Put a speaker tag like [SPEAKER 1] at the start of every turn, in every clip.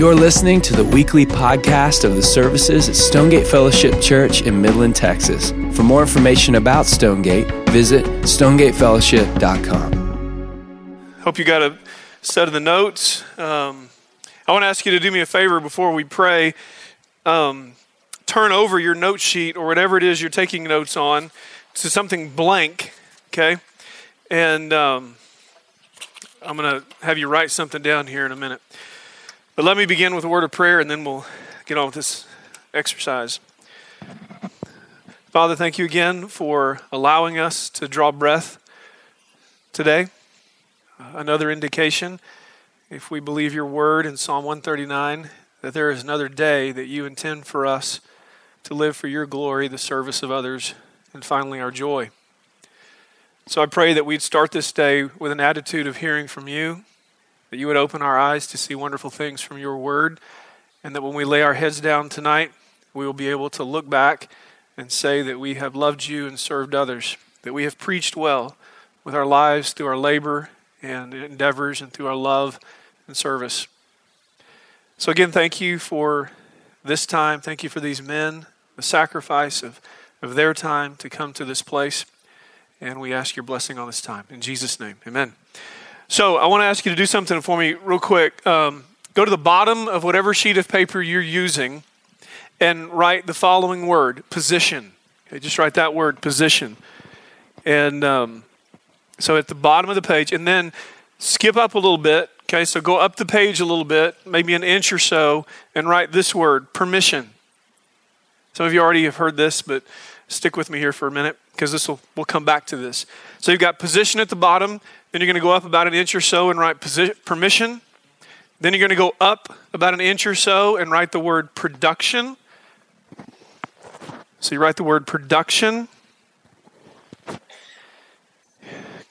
[SPEAKER 1] You're listening to the weekly podcast of the services at Stonegate Fellowship Church in Midland, Texas. For more information about Stonegate, visit stonegatefellowship.com.
[SPEAKER 2] Hope you got a set of the notes. Um, I want to ask you to do me a favor before we pray. Um, turn over your note sheet or whatever it is you're taking notes on to something blank, okay? And um, I'm going to have you write something down here in a minute. But let me begin with a word of prayer and then we'll get on with this exercise. Father, thank you again for allowing us to draw breath today. Another indication, if we believe your word in Psalm 139, that there is another day that you intend for us to live for your glory, the service of others, and finally our joy. So I pray that we'd start this day with an attitude of hearing from you, that you would open our eyes to see wonderful things from your word, and that when we lay our heads down tonight, we will be able to look back and say that we have loved you and served others, that we have preached well with our lives through our labor and endeavors and through our love and service. So, again, thank you for this time. Thank you for these men, the sacrifice of, of their time to come to this place. And we ask your blessing on this time. In Jesus' name, amen. So I want to ask you to do something for me real quick. Um, go to the bottom of whatever sheet of paper you're using and write the following word position. Okay, just write that word position. And um, so at the bottom of the page, and then skip up a little bit. Okay, so go up the page a little bit, maybe an inch or so, and write this word permission. Some of you already have heard this, but stick with me here for a minute because this will we'll come back to this. So you've got position at the bottom, then you're going to go up about an inch or so and write permission. Then you're going to go up about an inch or so and write the word production. So you write the word production.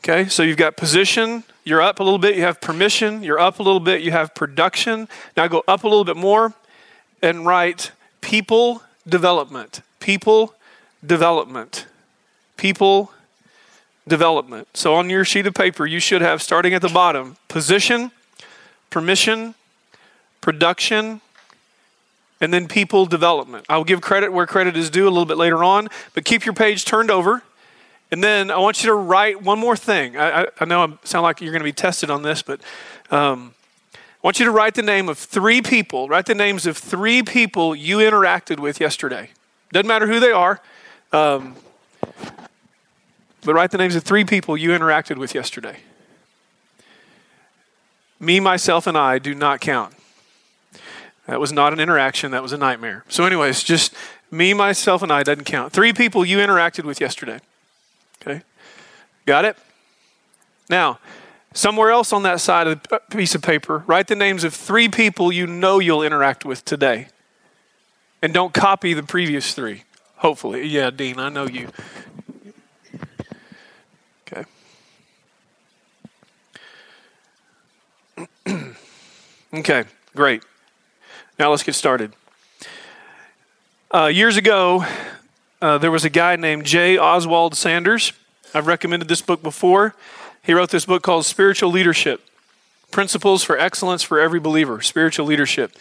[SPEAKER 2] Okay, so you've got position, you're up a little bit, you have permission, you're up a little bit, you have production. Now go up a little bit more and write people development. People development. People development. So on your sheet of paper, you should have, starting at the bottom, position, permission, production, and then people development. I'll give credit where credit is due a little bit later on, but keep your page turned over. And then I want you to write one more thing. I, I, I know I sound like you're going to be tested on this, but um, I want you to write the name of three people. Write the names of three people you interacted with yesterday. Doesn't matter who they are. Um, but write the names of three people you interacted with yesterday. Me, myself, and I do not count. That was not an interaction, that was a nightmare. So, anyways, just me, myself, and I doesn't count. Three people you interacted with yesterday. Okay? Got it? Now, somewhere else on that side of the piece of paper, write the names of three people you know you'll interact with today. And don't copy the previous three. Hopefully. Yeah, Dean, I know you. Okay. great. Now let's get started. Uh, years ago, uh, there was a guy named J. Oswald Sanders. I've recommended this book before. He wrote this book called Spiritual Leadership Principles for Excellence for Every Believer. Spiritual Leadership.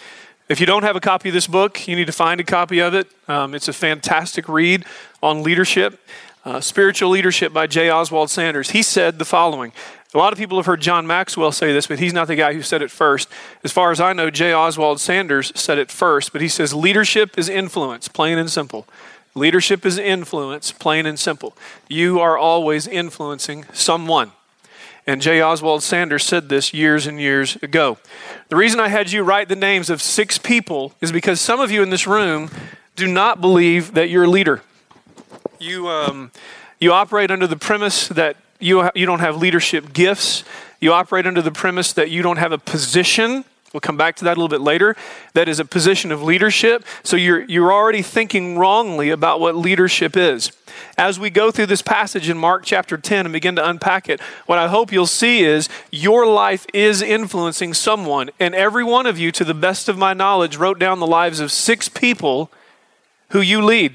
[SPEAKER 2] If you don't have a copy of this book, you need to find a copy of it. Um, it's a fantastic read on leadership. Uh, Spiritual Leadership by J. Oswald Sanders. He said the following. A lot of people have heard John Maxwell say this, but he's not the guy who said it first. As far as I know, J. Oswald Sanders said it first, but he says leadership is influence, plain and simple. Leadership is influence, plain and simple. You are always influencing someone. And J. Oswald Sanders said this years and years ago. The reason I had you write the names of six people is because some of you in this room do not believe that you're a leader. You, um, you operate under the premise that you, you don't have leadership gifts. You operate under the premise that you don't have a position We'll come back to that a little bit later. That is a position of leadership. So you're, you're already thinking wrongly about what leadership is. As we go through this passage in Mark chapter 10 and begin to unpack it, what I hope you'll see is your life is influencing someone. And every one of you, to the best of my knowledge, wrote down the lives of six people who you lead.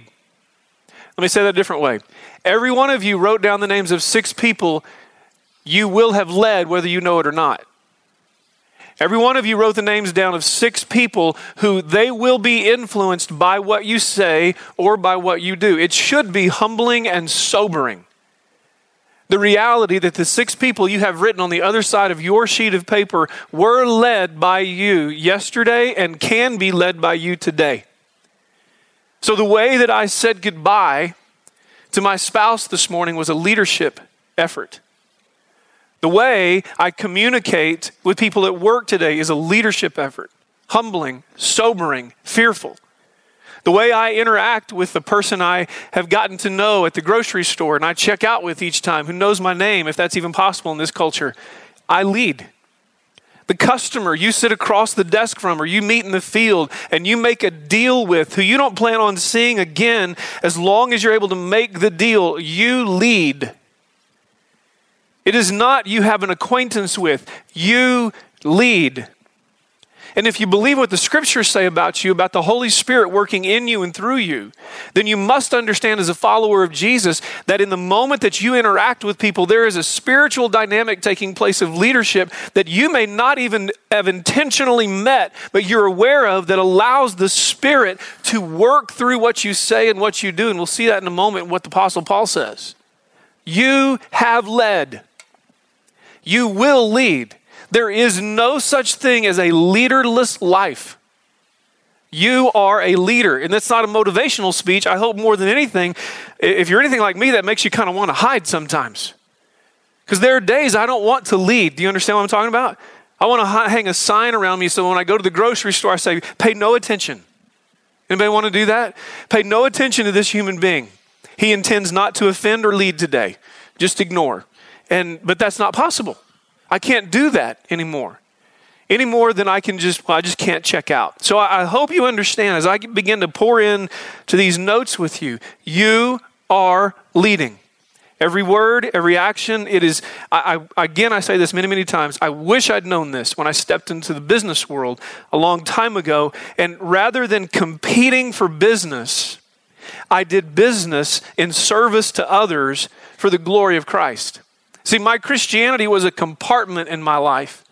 [SPEAKER 2] Let me say that a different way. Every one of you wrote down the names of six people you will have led, whether you know it or not. Every one of you wrote the names down of six people who they will be influenced by what you say or by what you do. It should be humbling and sobering. The reality that the six people you have written on the other side of your sheet of paper were led by you yesterday and can be led by you today. So, the way that I said goodbye to my spouse this morning was a leadership effort. The way I communicate with people at work today is a leadership effort humbling, sobering, fearful. The way I interact with the person I have gotten to know at the grocery store and I check out with each time, who knows my name, if that's even possible in this culture, I lead. The customer you sit across the desk from or you meet in the field and you make a deal with who you don't plan on seeing again, as long as you're able to make the deal, you lead. It is not you have an acquaintance with, you lead. And if you believe what the scriptures say about you, about the Holy Spirit working in you and through you, then you must understand as a follower of Jesus that in the moment that you interact with people, there is a spiritual dynamic taking place of leadership that you may not even have intentionally met, but you're aware of that allows the Spirit to work through what you say and what you do. And we'll see that in a moment, what the Apostle Paul says. You have led. You will lead. There is no such thing as a leaderless life. You are a leader. And that's not a motivational speech. I hope more than anything, if you're anything like me, that makes you kind of want to hide sometimes. Because there are days I don't want to lead. Do you understand what I'm talking about? I want to hang a sign around me so when I go to the grocery store, I say, pay no attention. Anybody want to do that? Pay no attention to this human being. He intends not to offend or lead today. Just ignore. And but that's not possible. I can't do that anymore. Any more than I can just, well, I just can't check out. So I, hope you understand as I begin to pour in to these notes with you, you are leading. Every word, every action, it is, I, I, again, I say this many, many times. I wish I'd known this when I stepped into the business world a long time ago. And rather than competing for business, I did business in service to others for the glory of Christ. See, my Christianity was a compartment in my life.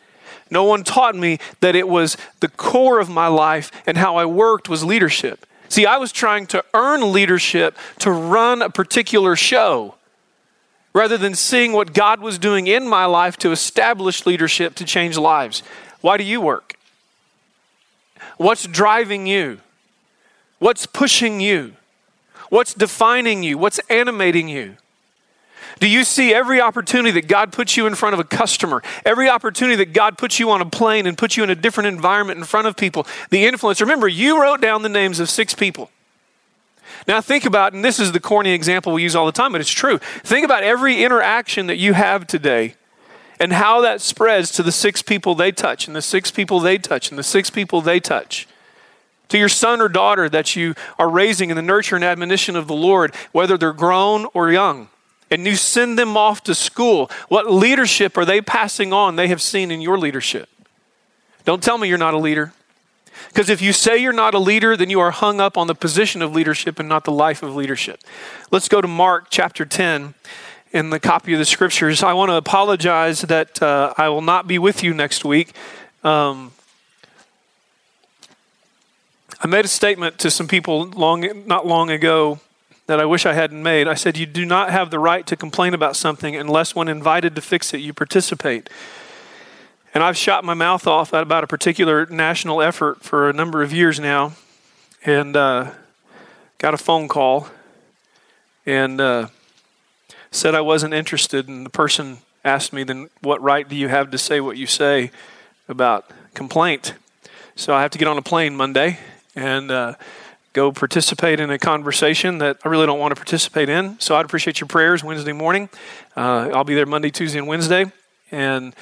[SPEAKER 2] No one taught me that it was the core of my life and how I worked was leadership. See, I was trying to earn leadership to run a particular show rather than seeing what God was doing in my life to establish leadership to change lives. Why do you work? What's driving you? What's pushing you? What's defining you? What's animating you? Do you see every opportunity that God puts you in front of a customer, every opportunity that God puts you on a plane and puts you in a different environment in front of people, the influence? Remember, you wrote down the names of six people. Now, think about, and this is the corny example we use all the time, but it's true. Think about every interaction that you have today and how that spreads to the six people they touch, and the six people they touch, and the six people they touch. To your son or daughter that you are raising in the nurture and admonition of the Lord, whether they're grown or young and you send them off to school, what leadership are they passing on they have seen in your leadership? Don't tell me you're not a leader. Because if you say you're not a leader, then you are hung up on the position of leadership and not the life of leadership. Let's go to Mark chapter 10 in the copy of the scriptures. I want to apologize that uh, I will not be with you next week. Um, I made a statement to some people long, not long ago that I wish I hadn't made. I said, You do not have the right to complain about something unless, when invited to fix it, you participate. And I've shot my mouth off about a particular national effort for a number of years now, and uh, got a phone call and uh, said I wasn't interested. And the person asked me, Then what right do you have to say what you say about complaint? So I have to get on a plane Monday and uh, go participate in a conversation that I really don't want to participate in. So I'd appreciate your prayers Wednesday morning. Uh, I'll be there Monday, Tuesday, and Wednesday. And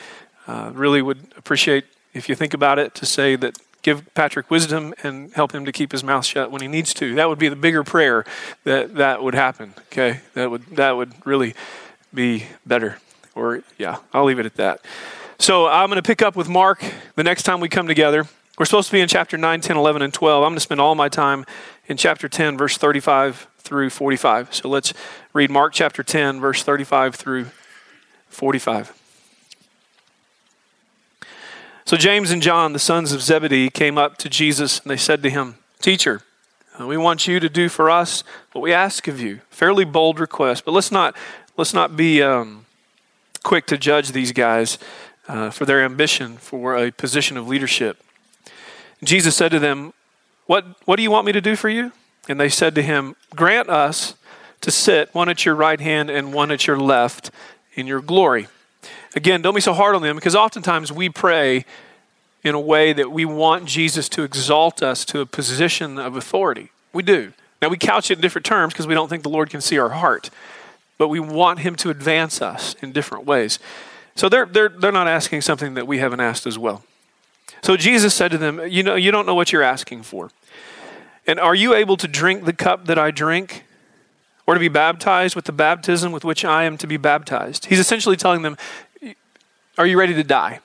[SPEAKER 2] uh, really would appreciate if you think about it to say that give Patrick wisdom and help him to keep his mouth shut when he needs to. That would be the bigger prayer that that would happen. Okay, that would that would really be better. Or yeah, I'll leave it at that. So I'm going to pick up with Mark the next time we come together. We're supposed to be in chapter 9, 10, 11, and 12. I'm going to spend all my time in chapter 10, verse 35 through 45. So let's read Mark chapter 10, verse 35 through 45. So James and John, the sons of Zebedee, came up to Jesus and they said to him, Teacher, we want you to do for us what we ask of you. Fairly bold request, but let's not let's not be um, quick to judge these guys uh, for their ambition for a position of leadership. Jesus said to them, "What what do you want me to do for you?" And they said to him, "Grant us to sit one at your right hand and one at your left in your glory." Again, don't be so hard on them because oftentimes we pray in a way that we want Jesus to exalt us to a position of authority. We do. Now, we couch it in different terms because we don't think the Lord can see our heart, but we want Him to advance us in different ways. So they're, they're, they're not asking something that we haven't asked as well. So Jesus said to them, You know, you don't know what you're asking for. And are you able to drink the cup that I drink? Or to be baptized with the baptism with which I am to be baptized? He's essentially telling them, Are you ready to die?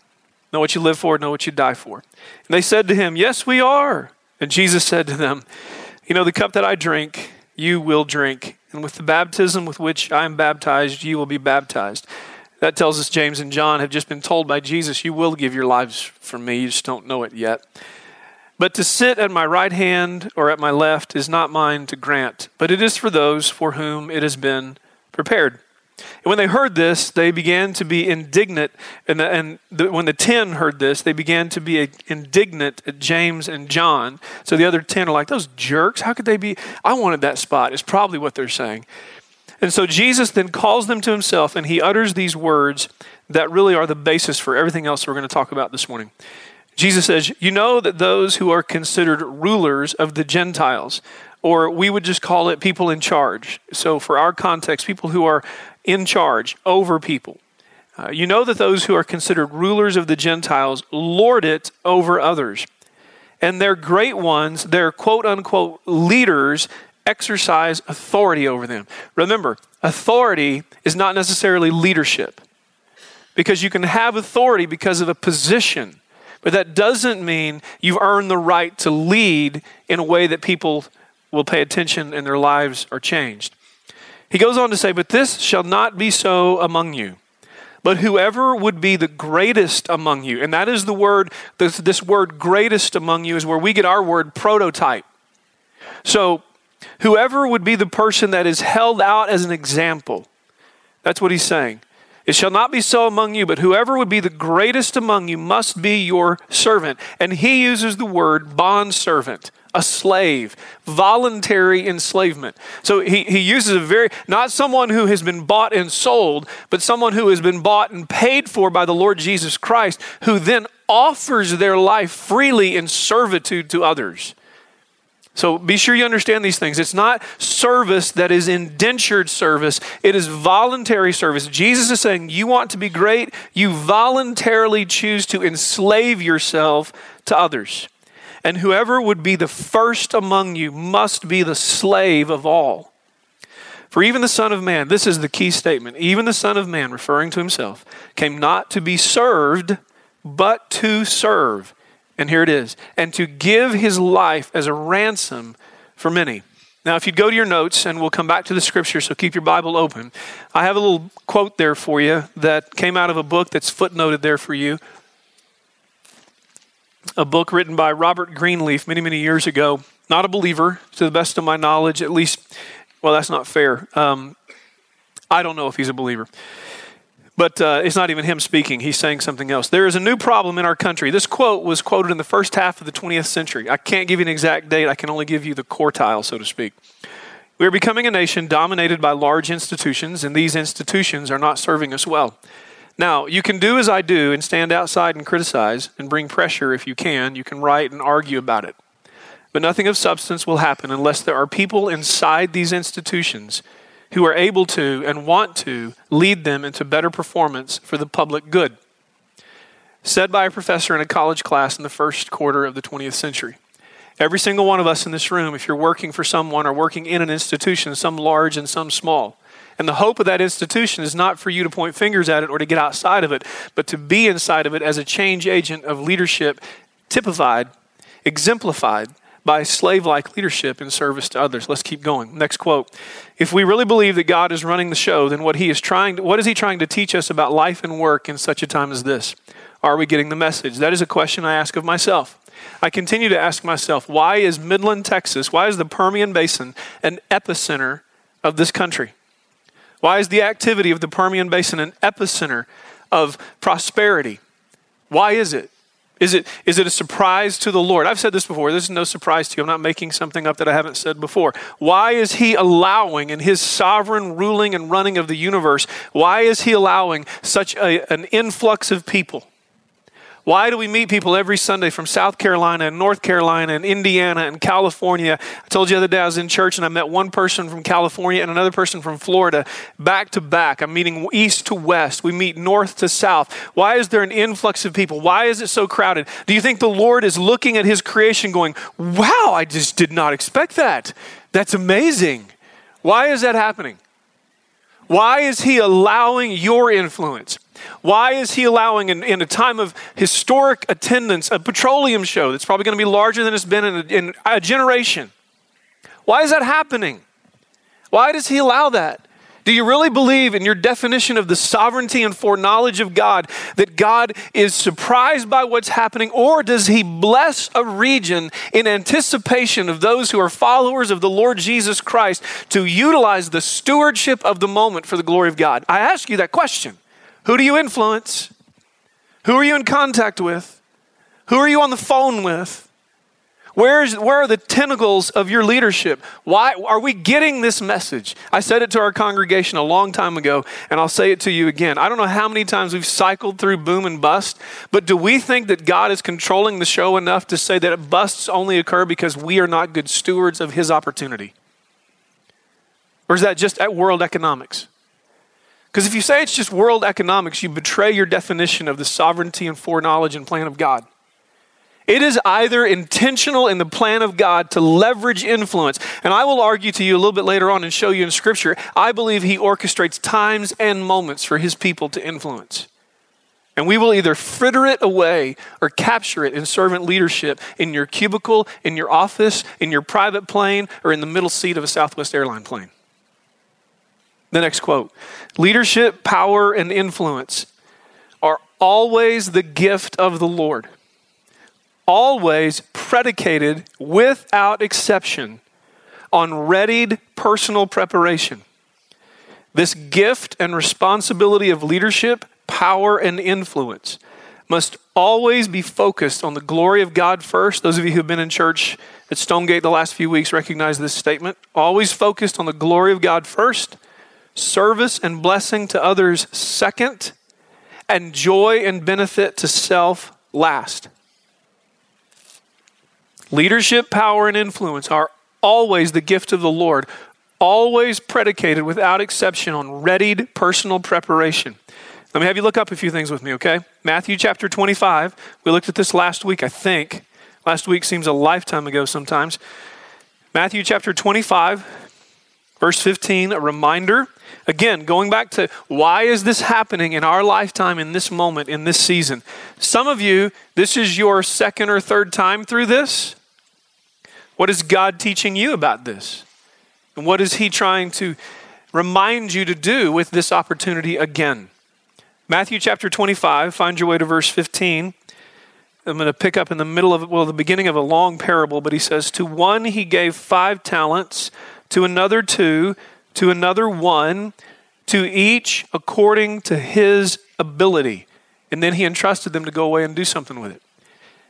[SPEAKER 2] Know what you live for, know what you die for. And they said to him, Yes, we are. And Jesus said to them, You know, the cup that I drink, you will drink. And with the baptism with which I am baptized, you will be baptized. That tells us James and John have just been told by Jesus, You will give your lives for me. You just don't know it yet. But to sit at my right hand or at my left is not mine to grant, but it is for those for whom it has been prepared. And when they heard this, they began to be indignant. And, the, and the, when the ten heard this, they began to be indignant at James and John. So the other ten are like, those jerks, how could they be? I wanted that spot, is probably what they're saying. And so Jesus then calls them to himself and he utters these words that really are the basis for everything else we're going to talk about this morning. Jesus says, You know that those who are considered rulers of the Gentiles, or we would just call it people in charge. So, for our context, people who are in charge over people. Uh, you know that those who are considered rulers of the Gentiles lord it over others. And their great ones, their quote unquote leaders, exercise authority over them. Remember, authority is not necessarily leadership because you can have authority because of a position, but that doesn't mean you've earned the right to lead in a way that people will pay attention and their lives are changed. He goes on to say, But this shall not be so among you. But whoever would be the greatest among you, and that is the word, this, this word greatest among you is where we get our word prototype. So, whoever would be the person that is held out as an example, that's what he's saying. It shall not be so among you, but whoever would be the greatest among you must be your servant. And he uses the word bond servant a slave, voluntary enslavement. So he, he uses a very, not someone who has been bought and sold, but someone who has been bought and paid for by the Lord Jesus Christ, who then offers their life freely in servitude to others. So be sure you understand these things. It's not service that is indentured service, it is voluntary service. Jesus is saying, You want to be great, you voluntarily choose to enslave yourself to others. And whoever would be the first among you must be the slave of all. For even the Son of Man, this is the key statement, even the Son of Man, referring to himself, came not to be served, but to serve. And here it is, and to give his life as a ransom for many. Now, if you'd go to your notes, and we'll come back to the scripture, so keep your Bible open. I have a little quote there for you that came out of a book that's footnoted there for you a book written by Robert Greenleaf many, many years ago. Not a believer, to the best of my knowledge, at least, well, that's not fair. Um, I don't know if he's a believer. But uh, it's not even him speaking. He's saying something else. There is a new problem in our country. This quote was quoted in the first half of the 20th century. I can't give you an exact date, I can only give you the quartile, so to speak. We are becoming a nation dominated by large institutions, and these institutions are not serving us well. Now, you can do as I do and stand outside and criticize and bring pressure if you can. You can write and argue about it. But nothing of substance will happen unless there are people inside these institutions who are able to and want to lead them into better performance for the public good. Said by a professor in a college class in the first quarter of the 20th century. Every single one of us in this room, if you're working for someone or working in an institution, some large and some small, and the hope of that institution is not for you to point fingers at it or to get outside of it, but to be inside of it as a change agent of leadership, typified, exemplified by slave like leadership and service to others. Let's keep going. Next quote. If we really believe that God is running the show, then what he is trying to, what is he trying to teach us about life and work in such a time as this? Are we getting the message? That is a question I ask of myself. I continue to ask myself, why is Midland, Texas, why is the Permian Basin an epicenter of this country? Why is the activity of the Permian Basin an epicenter of prosperity? Why is it? Is it, is it a surprise to the Lord? I've said this before. This is no surprise to you. I'm not making something up that I haven't said before. Why is He allowing, in His sovereign ruling and running of the universe, why is He allowing such a, an influx of people? Why do we meet people every Sunday from South Carolina and North Carolina and Indiana and California? I told you the other day I was in church and I met one person from California and another person from Florida back to back. I'm meeting east to west. We meet north to south. Why is there an influx of people? Why is it so crowded? Do you think the Lord is looking at his creation going, wow, I just did not expect that? That's amazing. Why is that happening? Why is he allowing your influence? Why is he allowing, in, in, a time of historic attendance, a petroleum show that's probably going to be larger than it's been in a, in a generation? Why is that happening? Why does he allow that? Do you really believe in your definition of the sovereignty and foreknowledge of God that God is surprised by what's happening, or does He bless a region in anticipation of those who are followers of the Lord Jesus Christ to utilize the stewardship of the moment for the glory of God? I ask you that question. Who do you influence? Who are you in contact with? Who are you on the phone with? Where's, where are the tentacles of your leadership? Why are we getting this message? I said it to our congregation a long time ago, and I'll say it to you again. I don't know how many times we've cycled through boom and bust, but do we think that God is controlling the show enough to say that busts only occur because we are not good stewards of His opportunity? Or is that just at world economics? Because if you say it's just world economics, you betray your definition of the sovereignty and foreknowledge and plan of God. It is either intentional in the plan of God to leverage influence, and I will argue to you a little bit later on and show you in Scripture, I believe He orchestrates times and moments for His people to influence. And we will either fritter it away or capture it in servant leadership in your cubicle, in your office, in your private plane, or in the middle seat of a Southwest airline plane. The next quote Leadership, power, and influence are always the gift of the Lord, always predicated without exception on readied personal preparation. This gift and responsibility of leadership, power, and influence must always be focused on the glory of God first. Those of you who have been in church at Stonegate the last few weeks recognize this statement. Always focused on the glory of God first service and blessing to others second, and joy and benefit to self last. Leadership, power, and influence are always the gift of the Lord, always predicated without exception on readied personal preparation. Let me have you look up a few things with me, okay? Matthew chapter 25. We looked at this last week, I think. Last week seems a lifetime ago sometimes. Matthew chapter 25, verse 15, a reminder Again, going back to why is this happening in our lifetime, in this moment, in this season? Some of you, this is your second or third time through this. What is God teaching you about this? And what is He trying to remind you to do with this opportunity again? Matthew chapter 25, find your way to verse 15. I'm going to pick up in the middle of, well, the beginning of a long parable, but he says, To one he gave five talents, to another two to another one, to each according to his ability. And then he entrusted them to go away and do something with it.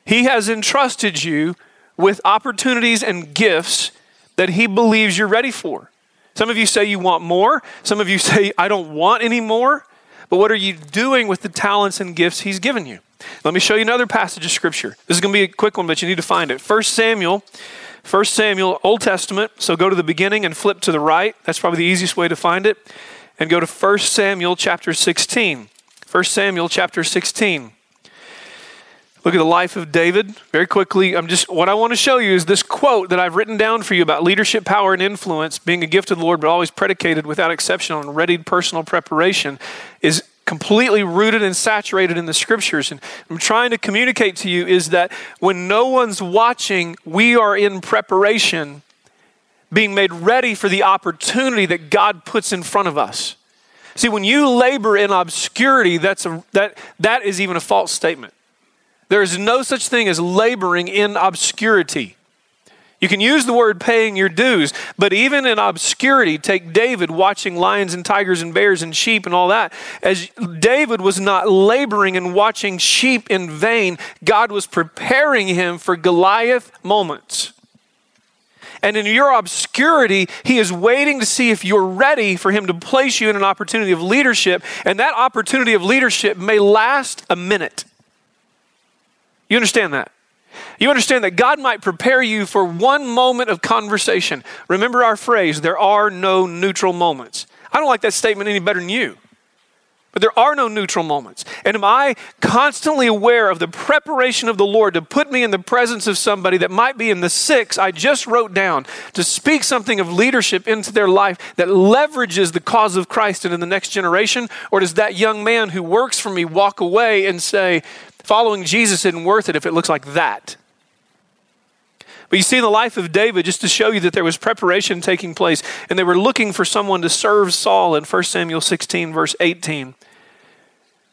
[SPEAKER 2] He has entrusted you with opportunities and gifts that he believes you're ready for. Some of you say you want more. Some of you say, I don't want any more. But what are you doing with the talents and gifts he's given you? Let me show you another passage of scripture. This is going to be a quick one, but you need to find it. 1 Samuel 1 Samuel, Old Testament. So go to the beginning and flip to the right. That's probably the easiest way to find it. And go to 1 Samuel chapter 16. 1 Samuel chapter 16. Look at the life of David very quickly. I'm just what I want to show you is this quote that I've written down for you about leadership, power, and influence being a gift of the Lord, but always predicated without exception on readied personal preparation. Is completely rooted and saturated in the scriptures. And I'm trying to communicate to you is that when no one's watching, we are in preparation, being made ready for the opportunity that God puts in front of us. See, when you labor in obscurity, that's a, that, that is even a false statement. There is no such thing as laboring in obscurity. You can use the word paying your dues, but even in obscurity, take David watching lions and tigers and bears and sheep and all that. As David was not laboring and watching sheep in vain, God was preparing him for Goliath moments. And in your obscurity, he is waiting to see if you're ready for him to place you in an opportunity of leadership. And that opportunity of leadership may last a minute. You understand that? You understand that God might prepare you for one moment of conversation. Remember our phrase, there are no neutral moments. I don't like that statement any better than you. But there are no neutral moments. And am I constantly aware of the preparation of the Lord to put me in the presence of somebody that might be in the six I just wrote down to speak something of leadership into their life that leverages the cause of Christ into the next generation? Or does that young man who works for me walk away and say, following Jesus isn't worth it if it looks like that? But you see, in the life of David, just to show you that there was preparation taking place, and they were looking for someone to serve Saul in 1 Samuel 16, verse 18.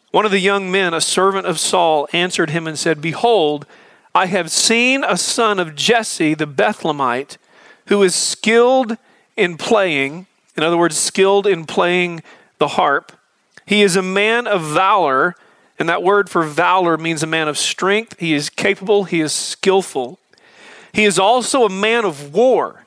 [SPEAKER 2] One of the young men, a servant of Saul, answered him and said, Behold, I have seen a son of Jesse the Bethlehemite who is skilled in playing, in other words, skilled in playing the harp. He is a man of valor, and that word for valor means a man of strength. He is capable, he is skillful. He is also a man of war.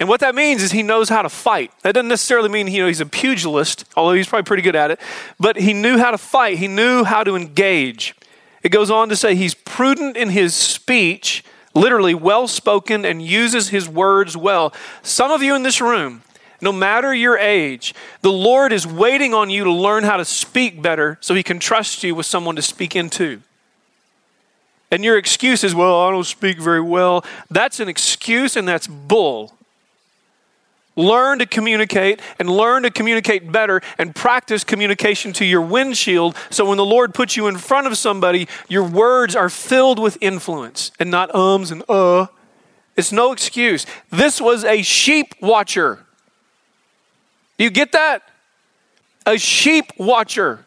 [SPEAKER 2] And what that means is he knows how to fight. That doesn't necessarily mean you know, he's a pugilist, although he's probably pretty good at it, but he knew how to fight, he knew how to engage. It goes on to say he's prudent in his speech, literally well spoken, and uses his words well. Some of you in this room, no matter your age, the Lord is waiting on you to learn how to speak better so he can trust you with someone to speak into. And your excuse is, well, I don't speak very well. That's an excuse and that's bull. Learn to communicate and learn to communicate better and practice communication to your windshield so when the Lord puts you in front of somebody, your words are filled with influence and not ums and uh. It's no excuse. This was a sheep watcher. You get that? A sheep watcher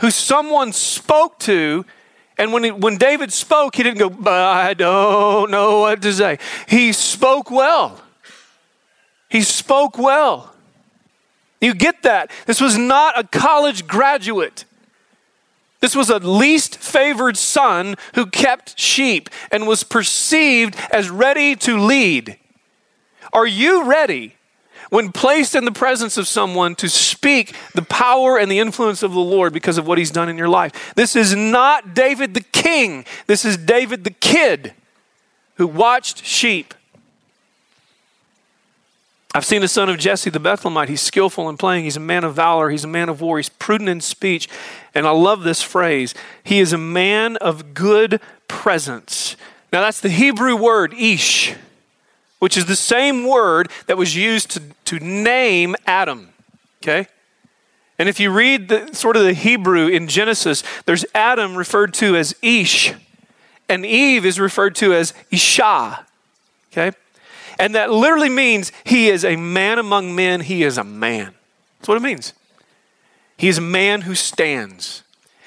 [SPEAKER 2] who someone spoke to and when, he, when David spoke, he didn't go, I don't know what to say. He spoke well. He spoke well. You get that? This was not a college graduate. This was a least favored son who kept sheep and was perceived as ready to lead. Are you ready when placed in the presence of someone to speak the power and the influence of the Lord because of what he's done in your life. This is not David the king, this is David the kid who watched sheep. I've seen the son of Jesse the Bethlehemite. He's skillful in playing. He's a man of valor. He's a man of war. He's prudent in speech. And I love this phrase. He is a man of good presence. Now, that's the Hebrew word, ish which is the same word that was used to, to name Adam. Okay? And if you read the, sort of the Hebrew in Genesis, there's Adam referred to as Ish, and Eve is referred to as Isha. Okay? And that literally means he is a man among men, he is a man. That's what it means. He is a man who stands.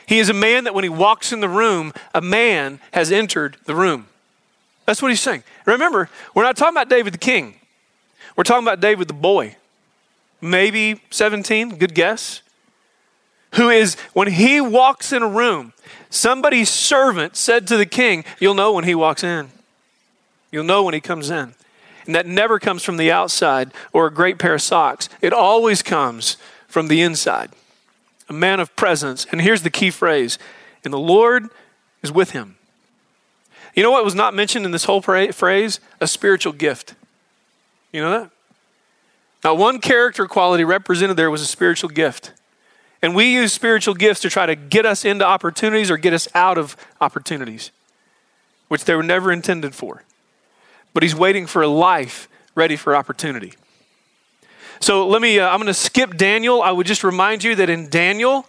[SPEAKER 2] He is a man that when he walks in the room, a man has entered the room. That's what he's saying. Remember, we're not talking about David the king. We're talking about David the boy. Maybe 17, good guess. Who is, when he walks in a room, somebody's servant said to the king, You'll know when he walks in. You'll know when he comes in. And that never comes from the outside or a great pair of socks. It always comes from the inside. A man of presence. And here's the key phrase and the Lord is with him. You know what was not mentioned in this whole phrase? A spiritual gift. You know that? Now, one character quality represented there was a spiritual gift. And we use spiritual gifts to try to get us into opportunities or get us out of opportunities, which they were never intended for. But he's waiting for a life ready for opportunity. So let me, uh, I'm going to skip Daniel. I would just remind you that in Daniel,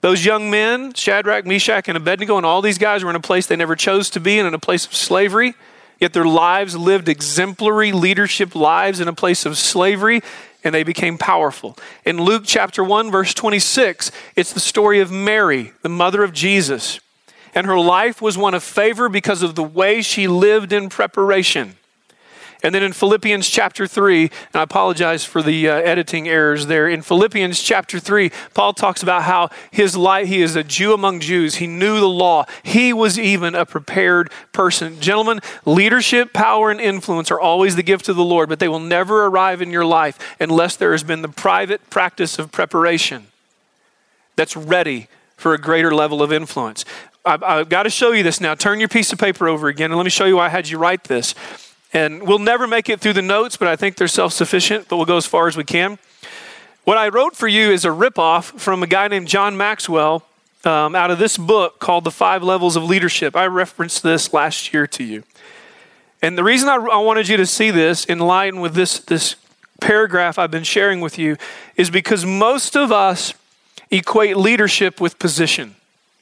[SPEAKER 2] Those young men, Shadrach, Meshach, and Abednego, and all these guys were in a place they never chose to be in, in a place of slavery. Yet their lives lived exemplary leadership lives in a place of slavery, and they became powerful. In Luke chapter 1, verse 26, it's the story of Mary, the mother of Jesus. And her life was one of favor because of the way she lived in preparation. And then in Philippians chapter 3, and I apologize for the uh, editing errors there. In Philippians chapter 3, Paul talks about how his life, he is a Jew among Jews. He knew the law. He was even a prepared person. Gentlemen, leadership, power, and influence are always the gift of the Lord, but they will never arrive in your life unless there has been the private practice of preparation that's ready for a greater level of influence. I've, I've got to show you this now. Turn your piece of paper over again, and let me show you why I had you write this. And we'll never make it through the notes, but I think they're self sufficient, but we'll go as far as we can. What I wrote for you is a ripoff from a guy named John Maxwell um, out of this book called The Five Levels of Leadership. I referenced this last year to you. And the reason I, I wanted you to see this in line with this, this paragraph I've been sharing with you is because most of us equate leadership with position.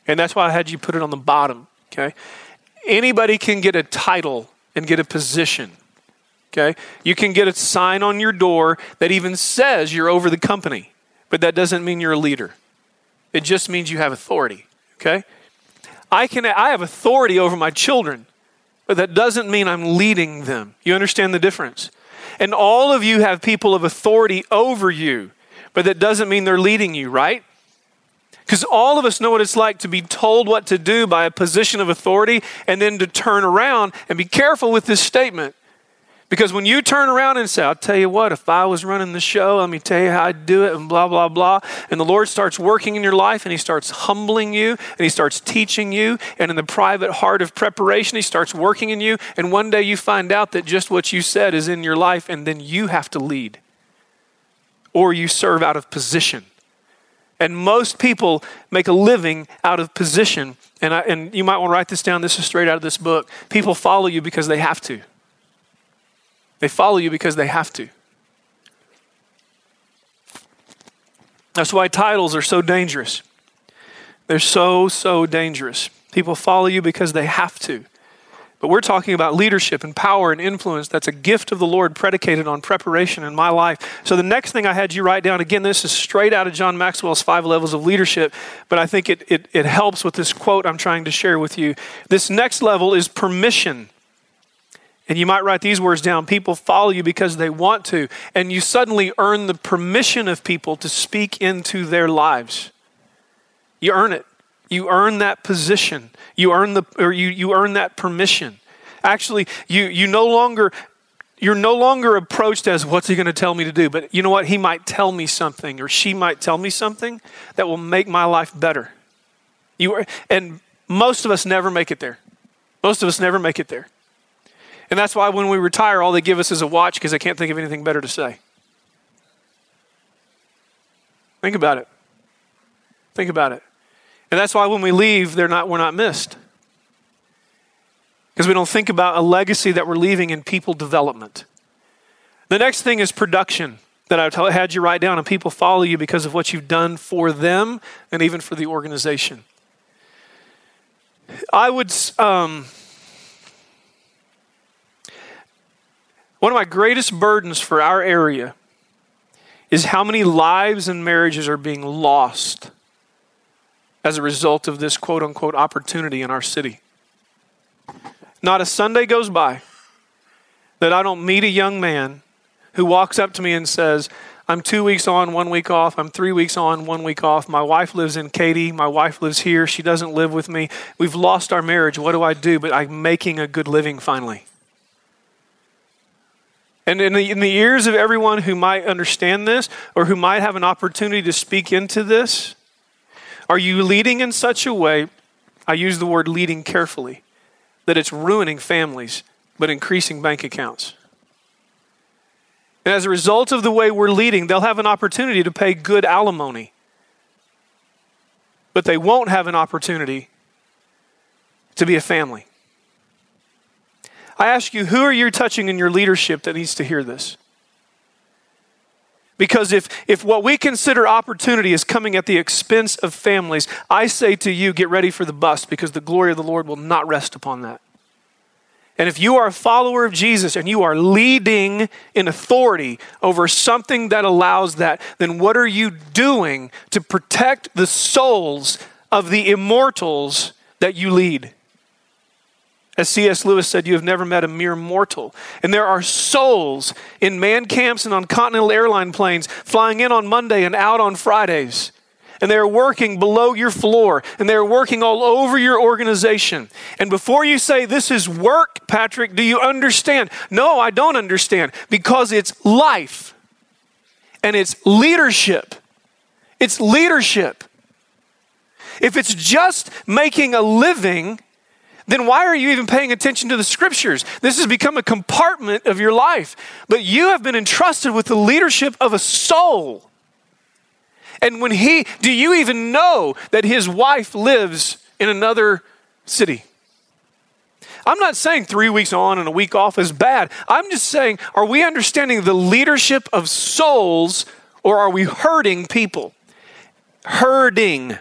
[SPEAKER 2] And that's why I had you put it on the bottom, okay? Anybody can get a title and get a position. Okay? You can get a sign on your door that even says you're over the company, but that doesn't mean you're a leader. It just means you have authority. Okay? I can I have authority over my children, but that doesn't mean I'm leading them. You understand the difference? And all of you have people of authority over you, but that doesn't mean they're leading you, right? Because all of us know what it's like to be told what to do by a position of authority and then to turn around and be careful with this statement. Because when you turn around and say, I'll tell you what, if I was running the show, let me tell you how I'd do it, and blah, blah, blah. And the Lord starts working in your life and He starts humbling you and He starts teaching you. And in the private heart of preparation, He starts working in you. And one day you find out that just what you said is in your life, and then you have to lead. Or you serve out of position. And most people make a living out of position. And, I, and you might want to write this down. This is straight out of this book. People follow you because they have to. They follow you because they have to. That's why titles are so dangerous. They're so, so dangerous. People follow you because they have to. But we're talking about leadership and power and influence. That's a gift of the Lord predicated on preparation in my life. So the next thing I had you write down, again, this is straight out of John Maxwell's five levels of leadership, but I think it, it, it helps with this quote I'm trying to share with you. This next level is permission. And you might write these words down people follow you because they want to, and you suddenly earn the permission of people to speak into their lives. You earn it. You earn that position. You earn the or you, you earn that permission. Actually, you you no longer you're no longer approached as what's he going to tell me to do, but you know what? He might tell me something or she might tell me something that will make my life better. You are, and most of us never make it there. Most of us never make it there. And that's why when we retire, all they give us is a watch because they can't think of anything better to say. Think about it. Think about it. And that's why when we leave, they're not, we're not missed. Because we don't think about a legacy that we're leaving in people development. The next thing is production that I had you write down, and people follow you because of what you've done for them and even for the organization. I would, um, one of my greatest burdens for our area is how many lives and marriages are being lost as a result of this quote unquote opportunity in our city. Not a Sunday goes by that I don't meet a young man who walks up to me and says, I'm two weeks on, one week off. I'm three weeks on, one week off. My wife lives in Katy. My wife lives here. She doesn't live with me. We've lost our marriage. What do I do? But I'm making a good living finally. And in the, in the ears of everyone who might understand this or who might have an opportunity to speak into this, are you leading in such a way, I use the word leading carefully, that it's ruining families but increasing bank accounts? And as a result of the way we're leading, they'll have an opportunity to pay good alimony. But they won't have an opportunity to be a family. I ask you, who are you touching in your leadership that needs to hear this? Because if, if what we consider opportunity is coming at the expense of families, I say to you, get ready for the bust because the glory of the Lord will not rest upon that. And if you are a follower of Jesus and you are leading in authority over something that allows that, then what are you doing to protect the souls of the immortals that you lead? As C.S. Lewis said, you have never met a mere mortal. And there are souls in man camps and on Continental Airline planes flying in on Monday and out on Fridays. And they're working below your floor and they're working all over your organization. And before you say, This is work, Patrick, do you understand? No, I don't understand because it's life and it's leadership. It's leadership. If it's just making a living, then why are you even paying attention to the scriptures? This has become a compartment of your life. But you have been entrusted with the leadership of a soul. And when he, do you even know that his wife lives in another city? I'm not saying three weeks on and a week off is bad. I'm just saying, are we understanding the leadership of souls or are we hurting people? Herding.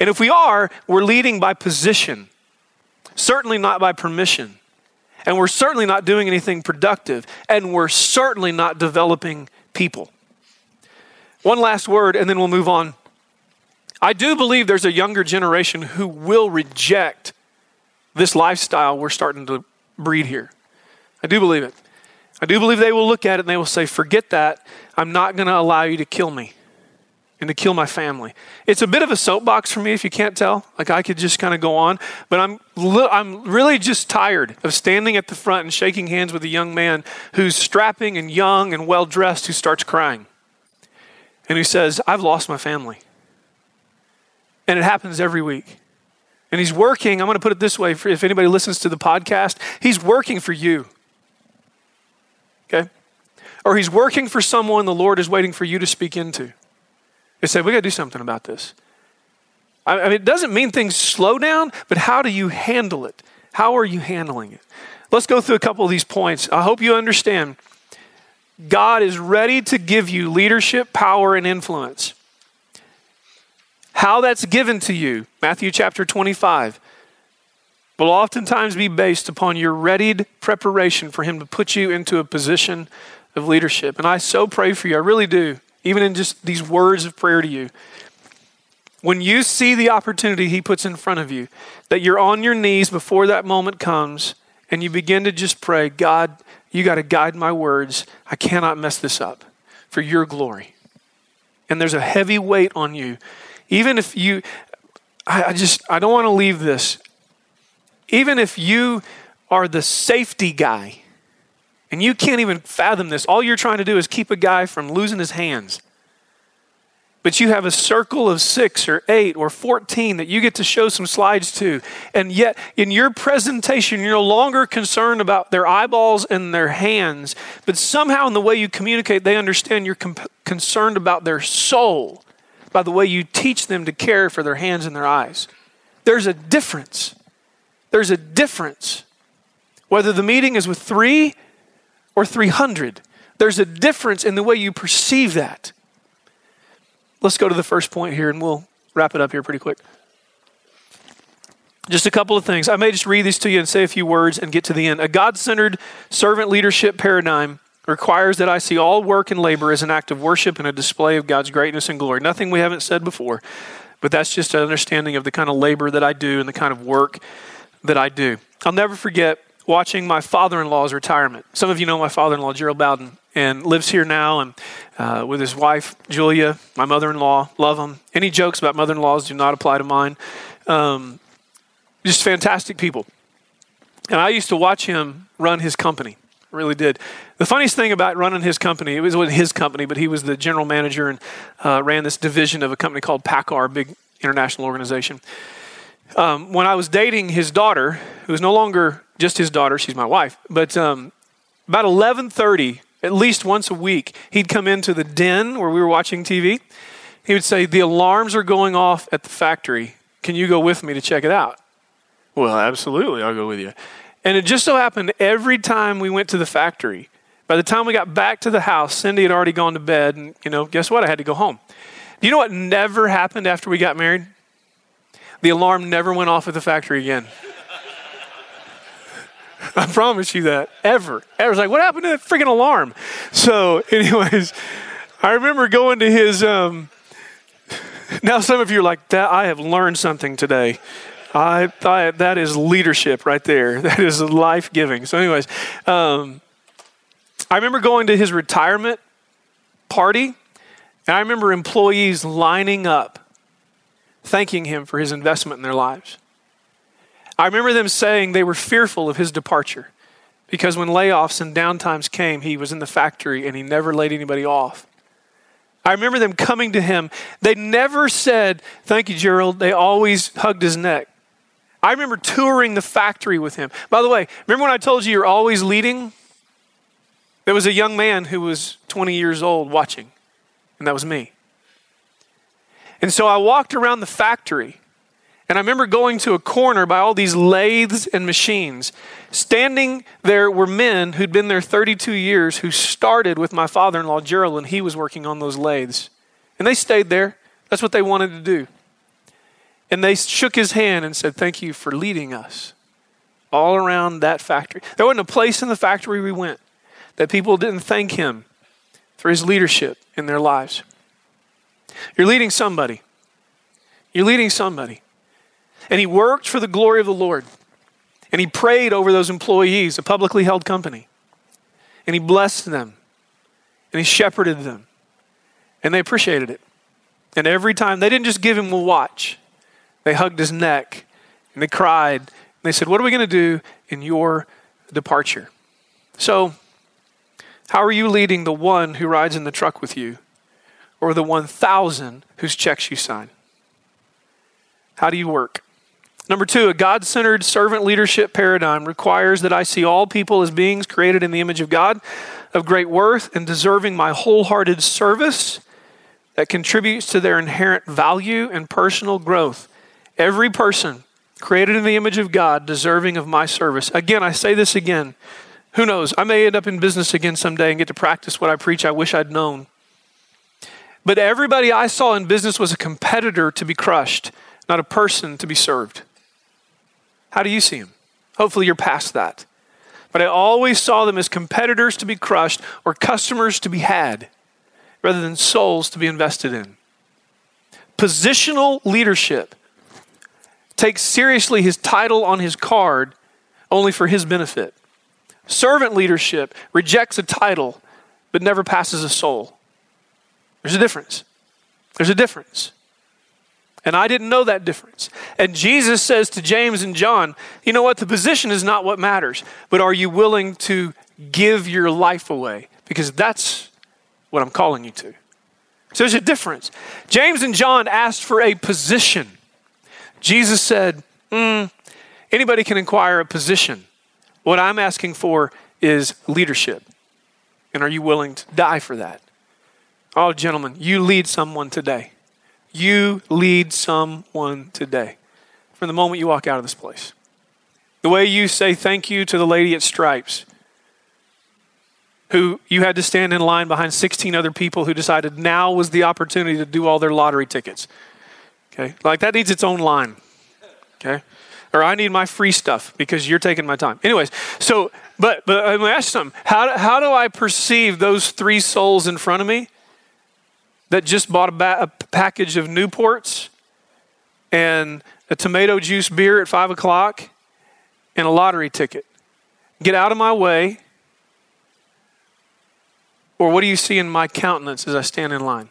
[SPEAKER 2] And if we are, we're leading by position. Certainly not by permission. And we're certainly not doing anything productive. And we're certainly not developing people. One last word, and then we'll move on. I do believe there's a younger generation who will reject this lifestyle we're starting to breed here. I do believe it. I do believe they will look at it and they will say, Forget that. I'm not going to allow you to kill me and to kill my family. It's a bit of a soapbox for me if you can't tell. Like I could just kind of go on, but I'm li- I'm really just tired of standing at the front and shaking hands with a young man who's strapping and young and well dressed who starts crying. And he says, "I've lost my family." And it happens every week. And he's working, I'm going to put it this way if anybody listens to the podcast, he's working for you. Okay? Or he's working for someone the Lord is waiting for you to speak into. They said, we got to do something about this. I mean, it doesn't mean things slow down, but how do you handle it? How are you handling it? Let's go through a couple of these points. I hope you understand. God is ready to give you leadership, power, and influence. How that's given to you, Matthew chapter 25, will oftentimes be based upon your readied preparation for Him to put you into a position of leadership. And I so pray for you, I really do even in just these words of prayer to you. When you see the opportunity He puts in front of you, that you're on your knees before that moment comes and you begin to just pray, God, you got to guide my words. I cannot mess this up for your glory. And there's a heavy weight on you. Even if you, I, I just, I don't want to leave this. Even if you are the safety guy and you can't even fathom this. All you're trying to do is keep a guy from losing his hands. But you have a circle of six or eight or 14 that you get to show some slides to. And yet, in your presentation, you're no longer concerned about their eyeballs and their hands. But somehow, in the way you communicate, they understand you're concerned about their soul by the way you teach them to care for their hands and their eyes. There's a difference. There's a difference. Whether the meeting is with three or 300. There's a difference in the way you perceive that. Let's go to the first point here and we'll wrap it up here pretty quick. Just a couple of things. I may just read these to you and say a few words and get to the end. A God centered servant leadership paradigm requires that I see all work and labor as an act of worship and a display of God's greatness and glory. Nothing we haven't said before, but that's just an understanding of the kind of labor that I do and the kind of work that I do. I'll never forget watching my father-in-law's retirement. Some of you know my father-in-law, Gerald Bowden, and lives here now, and uh, with his wife Julia, my mother-in-law. Love him. Any jokes about mother-in-laws do not apply to mine. Um, just fantastic people. And I used to watch him run his company. Really did. The funniest thing about running his company, it was with his company, but he was the general manager and uh, ran this division of a company called PACCAR, a big international organization. Um, when I was dating his daughter, who is no longer just his daughter, she's my wife, but um, about 11:30, at least once a week, he'd come into the den where we were watching TV. He would say, "The alarms are going off at the factory. Can you go with me to check it out?" Well, absolutely, I'll go with you. And it just so happened every time we went to the factory, By the time we got back to the house, Cindy had already gone to bed, and you know, guess what? I had to go home. Do you know what never happened after we got married? The alarm never went off at the factory again. I promise you that. Ever. I was like, what happened to that freaking alarm? So, anyways, I remember going to his. Um, now, some of you are like, that, I have learned something today. I, I, that is leadership right there. That is life giving. So, anyways, um, I remember going to his retirement party, and I remember employees lining up, thanking him for his investment in their lives. I remember them saying they were fearful of his departure because when layoffs and downtimes came, he was in the factory and he never laid anybody off. I remember them coming to him. They never said, Thank you, Gerald. They always hugged his neck. I remember touring the factory with him. By the way, remember when I told you you're always leading? There was a young man who was 20 years old watching, and that was me. And so I walked around the factory and I remember going to a corner by all these lathes and machines. Standing there were men who'd been there 32 years who started with my father in law, Gerald, and he was working on those lathes. And they stayed there. That's what they wanted to do. And they shook his hand and said, Thank you for leading us all around that factory. There wasn't a place in the factory we went that people didn't thank him for his leadership in their lives. You're leading somebody. You're leading somebody. And he worked for the glory of the Lord. And he prayed over those employees, a publicly held company. And he blessed them. And he shepherded them. And they appreciated it. And every time, they didn't just give him a watch, they hugged his neck and they cried. And they said, What are we going to do in your departure? So, how are you leading the one who rides in the truck with you or the 1,000 whose checks you sign? How do you work? Number two, a God centered servant leadership paradigm requires that I see all people as beings created in the image of God, of great worth, and deserving my wholehearted service that contributes to their inherent value and personal growth. Every person created in the image of God, deserving of my service. Again, I say this again. Who knows? I may end up in business again someday and get to practice what I preach I wish I'd known. But everybody I saw in business was a competitor to be crushed, not a person to be served. How do you see them? Hopefully, you're past that. But I always saw them as competitors to be crushed or customers to be had rather than souls to be invested in. Positional leadership takes seriously his title on his card only for his benefit. Servant leadership rejects a title but never passes a soul. There's a difference. There's a difference. And I didn't know that difference. And Jesus says to James and John, you know what? The position is not what matters, but are you willing to give your life away? Because that's what I'm calling you to. So there's a difference. James and John asked for a position. Jesus said, mm, anybody can acquire a position. What I'm asking for is leadership. And are you willing to die for that? Oh, gentlemen, you lead someone today. You lead someone today from the moment you walk out of this place. The way you say thank you to the lady at Stripes, who you had to stand in line behind 16 other people who decided now was the opportunity to do all their lottery tickets. Okay? Like that needs its own line. Okay? Or I need my free stuff because you're taking my time. Anyways, so, but, but I'm going to ask some. How, how do I perceive those three souls in front of me? That just bought a, ba- a package of Newports and a tomato juice beer at five o'clock and a lottery ticket. Get out of my way. Or what do you see in my countenance as I stand in line?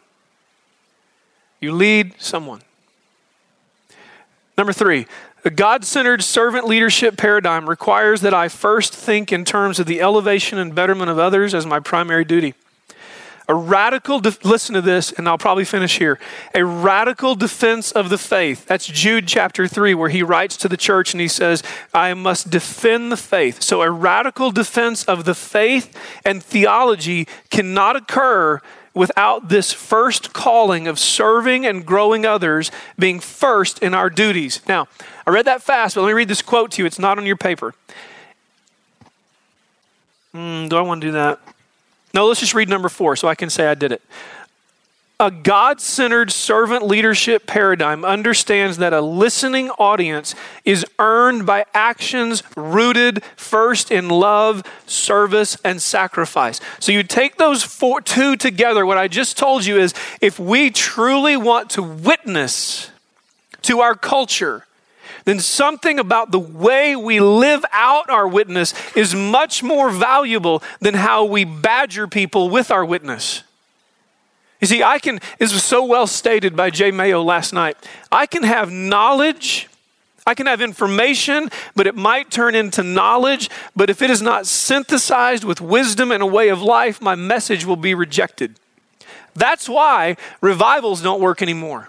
[SPEAKER 2] You lead someone. Number three, a God centered servant leadership paradigm requires that I first think in terms of the elevation and betterment of others as my primary duty. A radical, de- listen to this, and I'll probably finish here. A radical defense of the faith. That's Jude chapter 3, where he writes to the church and he says, I must defend the faith. So, a radical defense of the faith and theology cannot occur without this first calling of serving and growing others being first in our duties. Now, I read that fast, but let me read this quote to you. It's not on your paper. Mm, do I want to do that? No, let's just read number four so I can say I did it. A God centered servant leadership paradigm understands that a listening audience is earned by actions rooted first in love, service, and sacrifice. So you take those four, two together. What I just told you is if we truly want to witness to our culture, then something about the way we live out our witness is much more valuable than how we badger people with our witness. You see, I can, this was so well stated by Jay Mayo last night. I can have knowledge, I can have information, but it might turn into knowledge. But if it is not synthesized with wisdom and a way of life, my message will be rejected. That's why revivals don't work anymore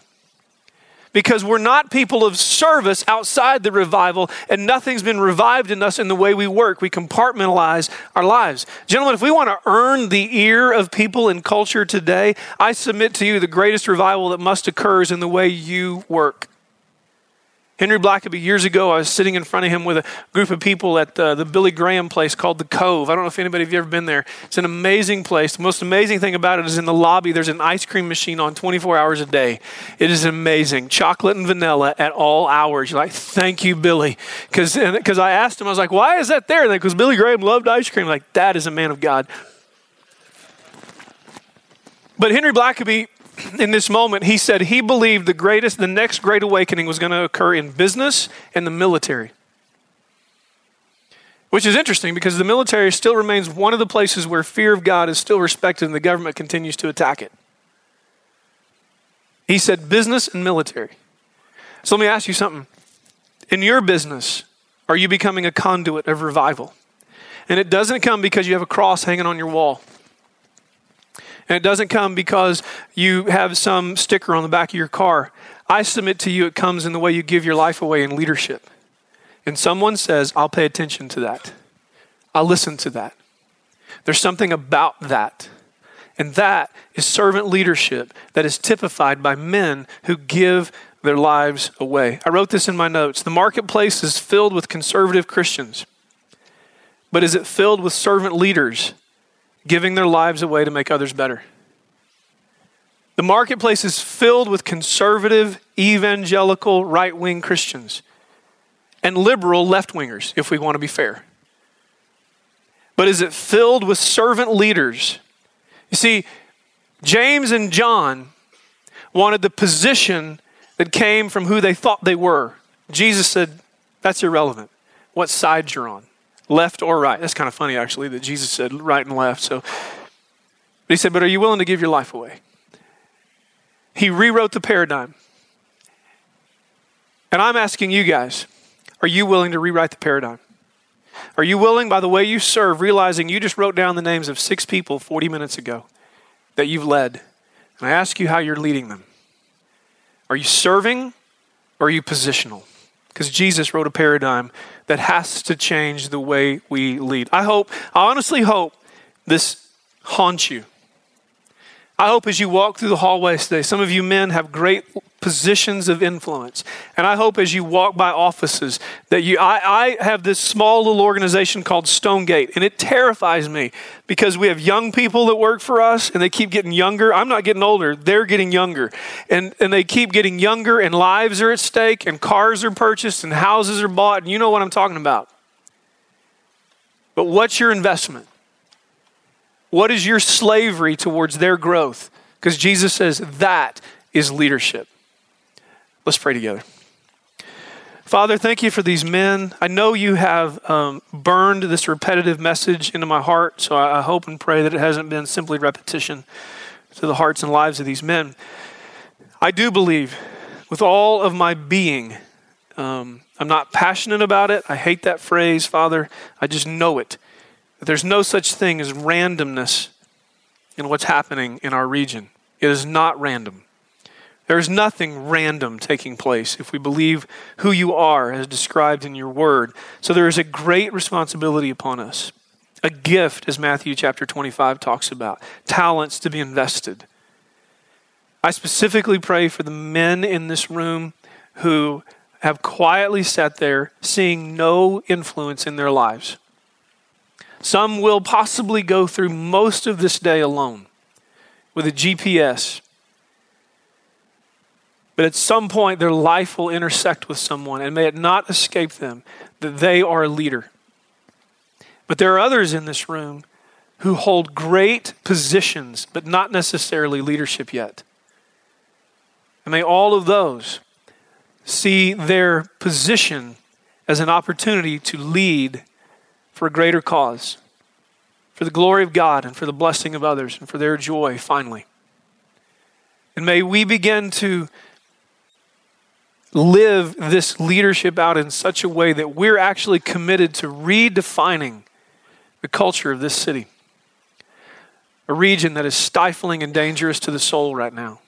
[SPEAKER 2] because we're not people of service outside the revival, and nothing's been revived in us in the way we work. We compartmentalize our lives. Gentlemen, if we want to earn the ear of people in culture today, I submit to you the greatest revival that must occur is in the way you work. Henry Blackaby, years ago, I was sitting in front of him with a group of people at uh, the Billy Graham place called The Cove. I don't know if anybody of you ever been there. It's an amazing place. The most amazing thing about it is in the lobby, there's an ice cream machine on 24 hours a day. It is amazing. Chocolate and vanilla at all hours. You're like, thank you, Billy. Because I asked him, I was like, why is that there? Because Billy Graham loved ice cream. like, that is a man of God. But Henry Blackaby in this moment, he said he believed the greatest, the next great awakening was going to occur in business and the military. Which is interesting because the military still remains one of the places where fear of God is still respected and the government continues to attack it. He said business and military. So let me ask you something. In your business, are you becoming a conduit of revival? And it doesn't come because you have a cross hanging on your wall. And it doesn't come because you have some sticker on the back of your car. I submit to you, it comes in the way you give your life away in leadership. And someone says, I'll pay attention to that. I'll listen to that. There's something about that. And that is servant leadership that is typified by men who give their lives away. I wrote this in my notes. The marketplace is filled with conservative Christians, but is it filled with servant leaders giving their lives away to make others better. The marketplace is filled with conservative, evangelical, right wing Christians and liberal left wingers, if we want to be fair. But is it filled with servant leaders? You see, James and John wanted the position that came from who they thought they were. Jesus said, That's irrelevant. What side you're on left or right. That's kind of funny, actually, that Jesus said right and left. So, but he said, But are you willing to give your life away? He rewrote the paradigm. And I'm asking you guys, are you willing to rewrite the paradigm? Are you willing, by the way you serve, realizing you just wrote down the names of six people 40 minutes ago that you've led? And I ask you how you're leading them. Are you serving or are you positional? Because Jesus wrote a paradigm that has to change the way we lead. I hope, I honestly hope this haunts you. I hope as you walk through the hallways today, some of you men have great positions of influence. And I hope as you walk by offices that you, I, I have this small little organization called Stonegate, and it terrifies me because we have young people that work for us and they keep getting younger. I'm not getting older, they're getting younger. And, and they keep getting younger, and lives are at stake, and cars are purchased, and houses are bought, and you know what I'm talking about. But what's your investment? What is your slavery towards their growth? Because Jesus says that is leadership. Let's pray together. Father, thank you for these men. I know you have um, burned this repetitive message into my heart, so I, hope and pray that it hasn't been simply repetition to the hearts and lives of these men. I do believe with all of my being, um, I'm not passionate about it. I hate that phrase, Father. I just know it there's no such thing as randomness in what's happening in our region. It is not random. There is nothing random taking place if we believe who you are as described in your word. So there is a great responsibility upon us. A gift, as Matthew chapter 25 talks about, talents to be invested. I specifically pray for the men in this room who have quietly sat there seeing no influence in their lives Some will possibly go through most of this day alone with a GPS. But at some point, their life will intersect with someone, and may it not escape them that they are a leader. But there are others in this room who hold great positions, but not necessarily leadership yet. And may all of those see their position as an opportunity to lead for a greater cause, for the glory of God and for the blessing of others and for their joy finally. And may we begin to live this leadership out in such a way that we're actually committed to redefining the culture of this city, a region that is stifling and dangerous to the soul right now.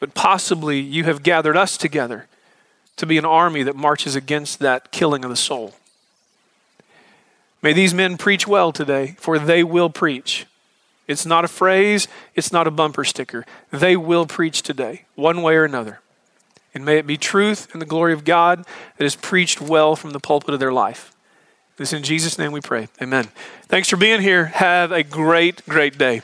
[SPEAKER 2] But possibly you have gathered us together to be an army that marches against that killing of the soul. May these men preach well today, for they will preach. It's not a phrase, it's not a bumper sticker. They will preach today, one way or another. And may it be truth and the glory of God that is preached well from the pulpit of their life. This in Jesus' name we pray. Amen. Thanks for being here. Have a great, great day.